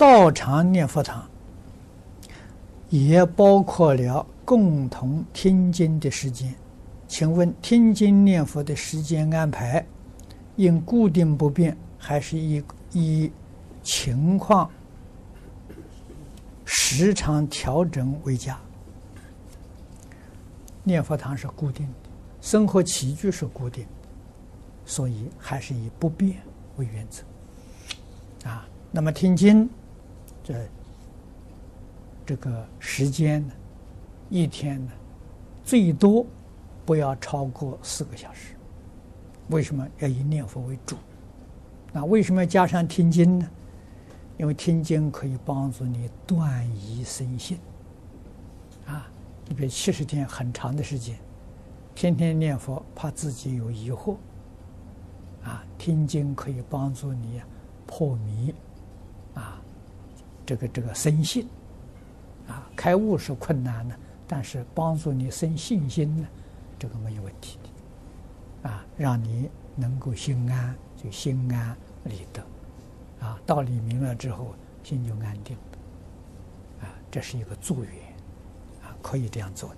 道场念佛堂也包括了共同听经的时间。请问听经念佛的时间安排，应固定不变，还是以以情况时常调整为佳？念佛堂是固定的，生活起居是固定的，所以还是以不变为原则。啊，那么听经这这个时间呢，一天呢，最多不要超过四个小时。为什么要以念佛为主？那为什么要加上听经呢？因为听经可以帮助你断疑生信。啊，你比如七十天很长的时间，天天念佛，怕自己有疑惑。啊，听经可以帮助你破迷。这个这个生信。啊，开悟是困难的，但是帮助你生信心呢，这个没有问题的。啊，让你能够心安，就心安理得。啊，道理明了之后，心就安定。啊，这是一个助缘，啊，可以这样做的。